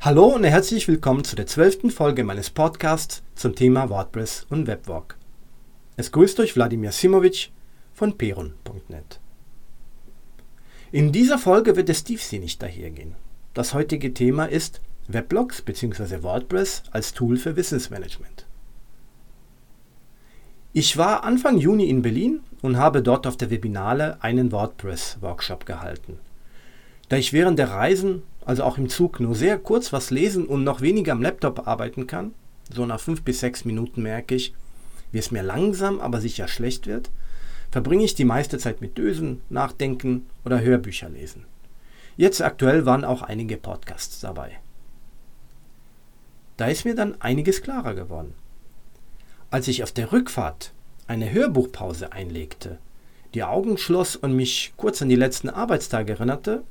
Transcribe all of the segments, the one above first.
Hallo und herzlich willkommen zu der zwölften Folge meines Podcasts zum Thema WordPress und Webwork. Es grüßt euch Wladimir Simovic von peron.net. In dieser Folge wird es tiefsinnig dahergehen. Das heutige Thema ist Weblogs bzw. WordPress als Tool für Wissensmanagement. Ich war Anfang Juni in Berlin und habe dort auf der Webinale einen WordPress-Workshop gehalten. Da ich während der Reisen also auch im Zug, nur sehr kurz was lesen und noch weniger am Laptop arbeiten kann, so nach fünf bis sechs Minuten merke ich, wie es mir langsam, aber sicher schlecht wird, verbringe ich die meiste Zeit mit Dösen, Nachdenken oder Hörbücher lesen. Jetzt aktuell waren auch einige Podcasts dabei. Da ist mir dann einiges klarer geworden. Als ich auf der Rückfahrt eine Hörbuchpause einlegte, die Augen schloss und mich kurz an die letzten Arbeitstage erinnerte,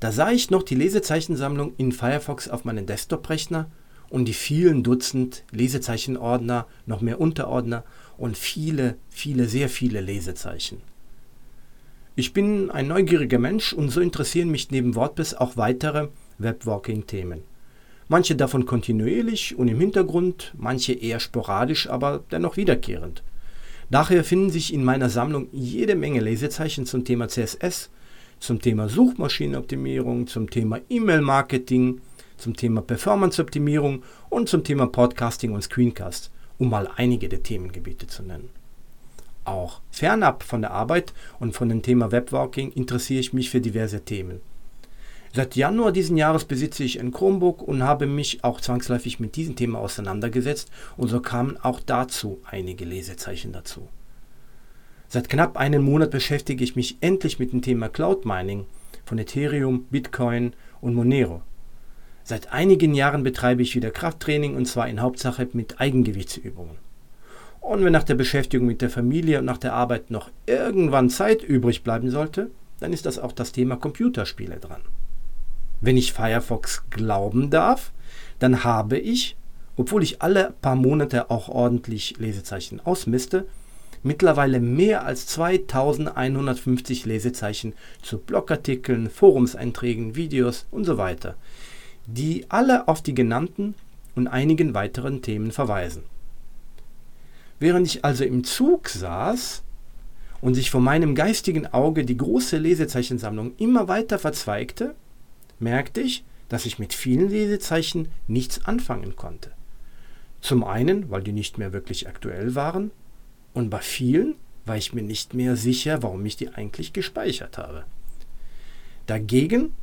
da sah ich noch die Lesezeichensammlung in Firefox auf meinem Desktop-Rechner und die vielen Dutzend Lesezeichenordner, noch mehr Unterordner und viele, viele, sehr viele Lesezeichen. Ich bin ein neugieriger Mensch und so interessieren mich neben WordPress auch weitere Webwalking-Themen. Manche davon kontinuierlich und im Hintergrund, manche eher sporadisch, aber dennoch wiederkehrend. Daher finden sich in meiner Sammlung jede Menge Lesezeichen zum Thema CSS, zum Thema Suchmaschinenoptimierung, zum Thema E-Mail-Marketing, zum Thema Performance-Optimierung und zum Thema Podcasting und Screencast, um mal einige der Themengebiete zu nennen. Auch fernab von der Arbeit und von dem Thema Webwalking interessiere ich mich für diverse Themen. Seit Januar diesen Jahres besitze ich ein Chromebook und habe mich auch zwangsläufig mit diesem Thema auseinandergesetzt und so kamen auch dazu einige Lesezeichen dazu. Seit knapp einem Monat beschäftige ich mich endlich mit dem Thema Cloud Mining von Ethereum, Bitcoin und Monero. Seit einigen Jahren betreibe ich wieder Krafttraining und zwar in Hauptsache mit Eigengewichtsübungen. Und wenn nach der Beschäftigung mit der Familie und nach der Arbeit noch irgendwann Zeit übrig bleiben sollte, dann ist das auch das Thema Computerspiele dran. Wenn ich Firefox glauben darf, dann habe ich, obwohl ich alle paar Monate auch ordentlich Lesezeichen ausmiste, mittlerweile mehr als 2150 Lesezeichen zu Blogartikeln, Forumseinträgen, Videos und so weiter, die alle auf die genannten und einigen weiteren Themen verweisen. Während ich also im Zug saß und sich vor meinem geistigen Auge die große Lesezeichensammlung immer weiter verzweigte, merkte ich, dass ich mit vielen Lesezeichen nichts anfangen konnte. Zum einen, weil die nicht mehr wirklich aktuell waren, und bei vielen war ich mir nicht mehr sicher, warum ich die eigentlich gespeichert habe. Dagegen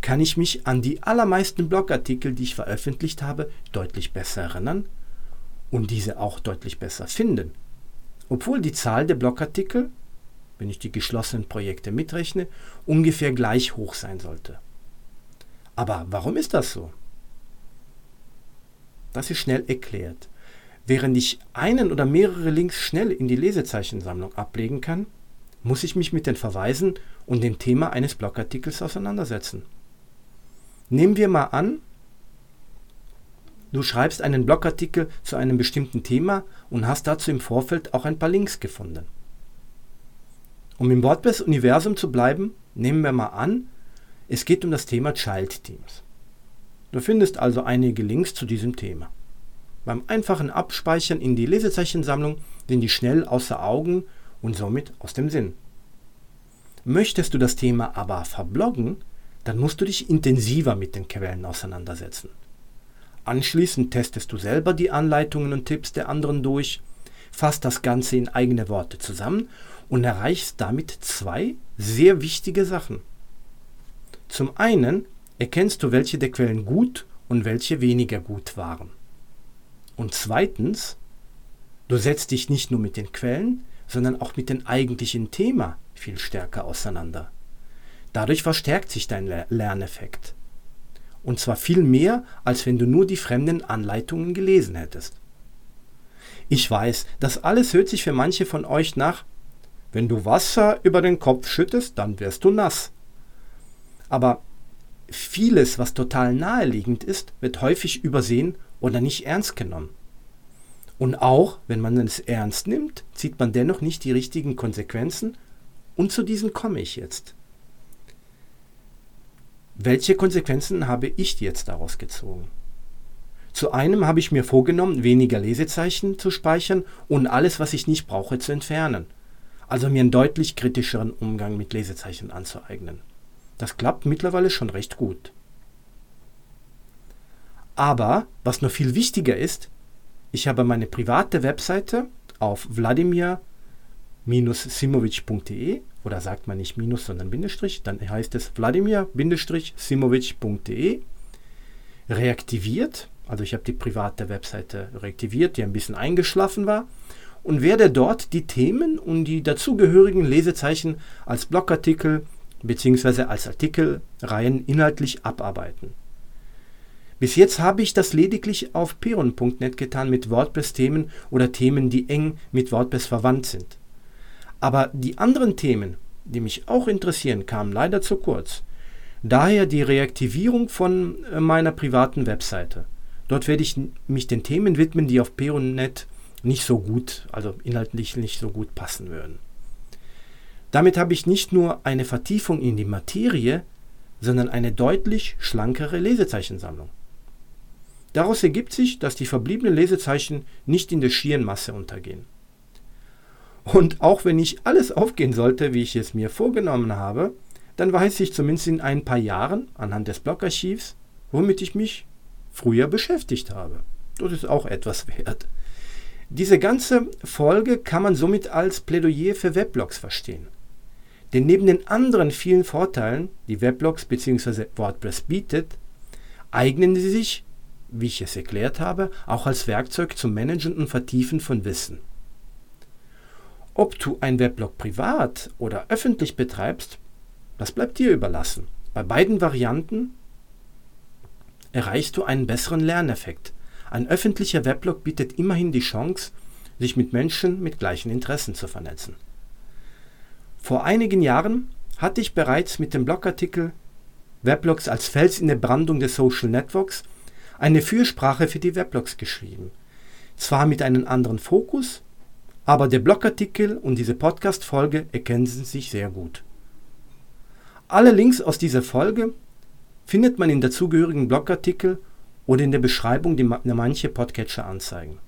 kann ich mich an die allermeisten Blogartikel, die ich veröffentlicht habe, deutlich besser erinnern und diese auch deutlich besser finden. Obwohl die Zahl der Blogartikel, wenn ich die geschlossenen Projekte mitrechne, ungefähr gleich hoch sein sollte. Aber warum ist das so? Das ist schnell erklärt. Während ich einen oder mehrere Links schnell in die Lesezeichensammlung ablegen kann, muss ich mich mit den Verweisen und dem Thema eines Blogartikels auseinandersetzen. Nehmen wir mal an, du schreibst einen Blogartikel zu einem bestimmten Thema und hast dazu im Vorfeld auch ein paar Links gefunden. Um im WordPress-Universum zu bleiben, nehmen wir mal an, es geht um das Thema Child Teams. Du findest also einige Links zu diesem Thema. Beim einfachen Abspeichern in die Lesezeichensammlung sind die schnell außer Augen und somit aus dem Sinn. Möchtest du das Thema aber verbloggen, dann musst du dich intensiver mit den Quellen auseinandersetzen. Anschließend testest du selber die Anleitungen und Tipps der anderen durch, fasst das Ganze in eigene Worte zusammen und erreichst damit zwei sehr wichtige Sachen. Zum einen erkennst du, welche der Quellen gut und welche weniger gut waren. Und zweitens, du setzt dich nicht nur mit den Quellen, sondern auch mit dem eigentlichen Thema viel stärker auseinander. Dadurch verstärkt sich dein Lerneffekt. Und zwar viel mehr, als wenn du nur die fremden Anleitungen gelesen hättest. Ich weiß, das alles hört sich für manche von euch nach, wenn du Wasser über den Kopf schüttest, dann wirst du nass. Aber vieles, was total naheliegend ist, wird häufig übersehen oder nicht ernst genommen. Und auch wenn man es ernst nimmt, zieht man dennoch nicht die richtigen Konsequenzen und zu diesen komme ich jetzt. welche Konsequenzen habe ich jetzt daraus gezogen? Zu einem habe ich mir vorgenommen, weniger Lesezeichen zu speichern und alles, was ich nicht brauche, zu entfernen. Also mir einen deutlich kritischeren Umgang mit Lesezeichen anzueignen. Das klappt mittlerweile schon recht gut. Aber, was noch viel wichtiger ist, ich habe meine private Webseite auf wladimir-simovic.de oder sagt man nicht Minus, sondern Bindestrich, dann heißt es wladimir-simovic.de reaktiviert. Also ich habe die private Webseite reaktiviert, die ein bisschen eingeschlafen war und werde dort die Themen und die dazugehörigen Lesezeichen als Blogartikel bzw. als Artikelreihen inhaltlich abarbeiten. Bis jetzt habe ich das lediglich auf peon.net getan mit WordPress-Themen oder Themen, die eng mit WordPress verwandt sind. Aber die anderen Themen, die mich auch interessieren, kamen leider zu kurz. Daher die Reaktivierung von äh, meiner privaten Webseite. Dort werde ich mich den Themen widmen, die auf peon.net nicht so gut, also inhaltlich nicht so gut passen würden. Damit habe ich nicht nur eine Vertiefung in die Materie, sondern eine deutlich schlankere Lesezeichensammlung. Daraus ergibt sich, dass die verbliebenen Lesezeichen nicht in der schieren Masse untergehen. Und auch wenn nicht alles aufgehen sollte, wie ich es mir vorgenommen habe, dann weiß ich zumindest in ein paar Jahren anhand des Blogarchivs, womit ich mich früher beschäftigt habe. Das ist auch etwas wert. Diese ganze Folge kann man somit als Plädoyer für Weblogs verstehen. Denn neben den anderen vielen Vorteilen, die Weblogs bzw. WordPress bietet, eignen sie sich wie ich es erklärt habe, auch als Werkzeug zum Managen und Vertiefen von Wissen. Ob du ein Weblog privat oder öffentlich betreibst, das bleibt dir überlassen. Bei beiden Varianten erreichst du einen besseren Lerneffekt. Ein öffentlicher Weblog bietet immerhin die Chance, sich mit Menschen mit gleichen Interessen zu vernetzen. Vor einigen Jahren hatte ich bereits mit dem Blogartikel Weblogs als Fels in der Brandung des Social Networks eine Fürsprache für die Weblogs geschrieben. Zwar mit einem anderen Fokus, aber der Blogartikel und diese Podcast-Folge ergänzen sich sehr gut. Alle Links aus dieser Folge findet man in dazugehörigen Blogartikel oder in der Beschreibung, die manche Podcatcher anzeigen.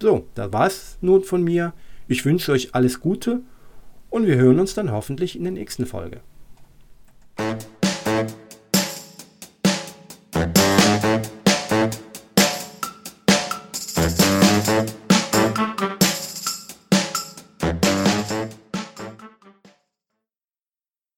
So, das war's nun von mir. Ich wünsche euch alles Gute und wir hören uns dann hoffentlich in der nächsten Folge.